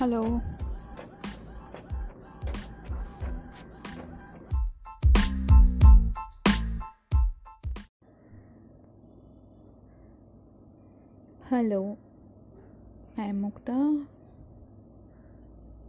Hello. Hello. I am Mukta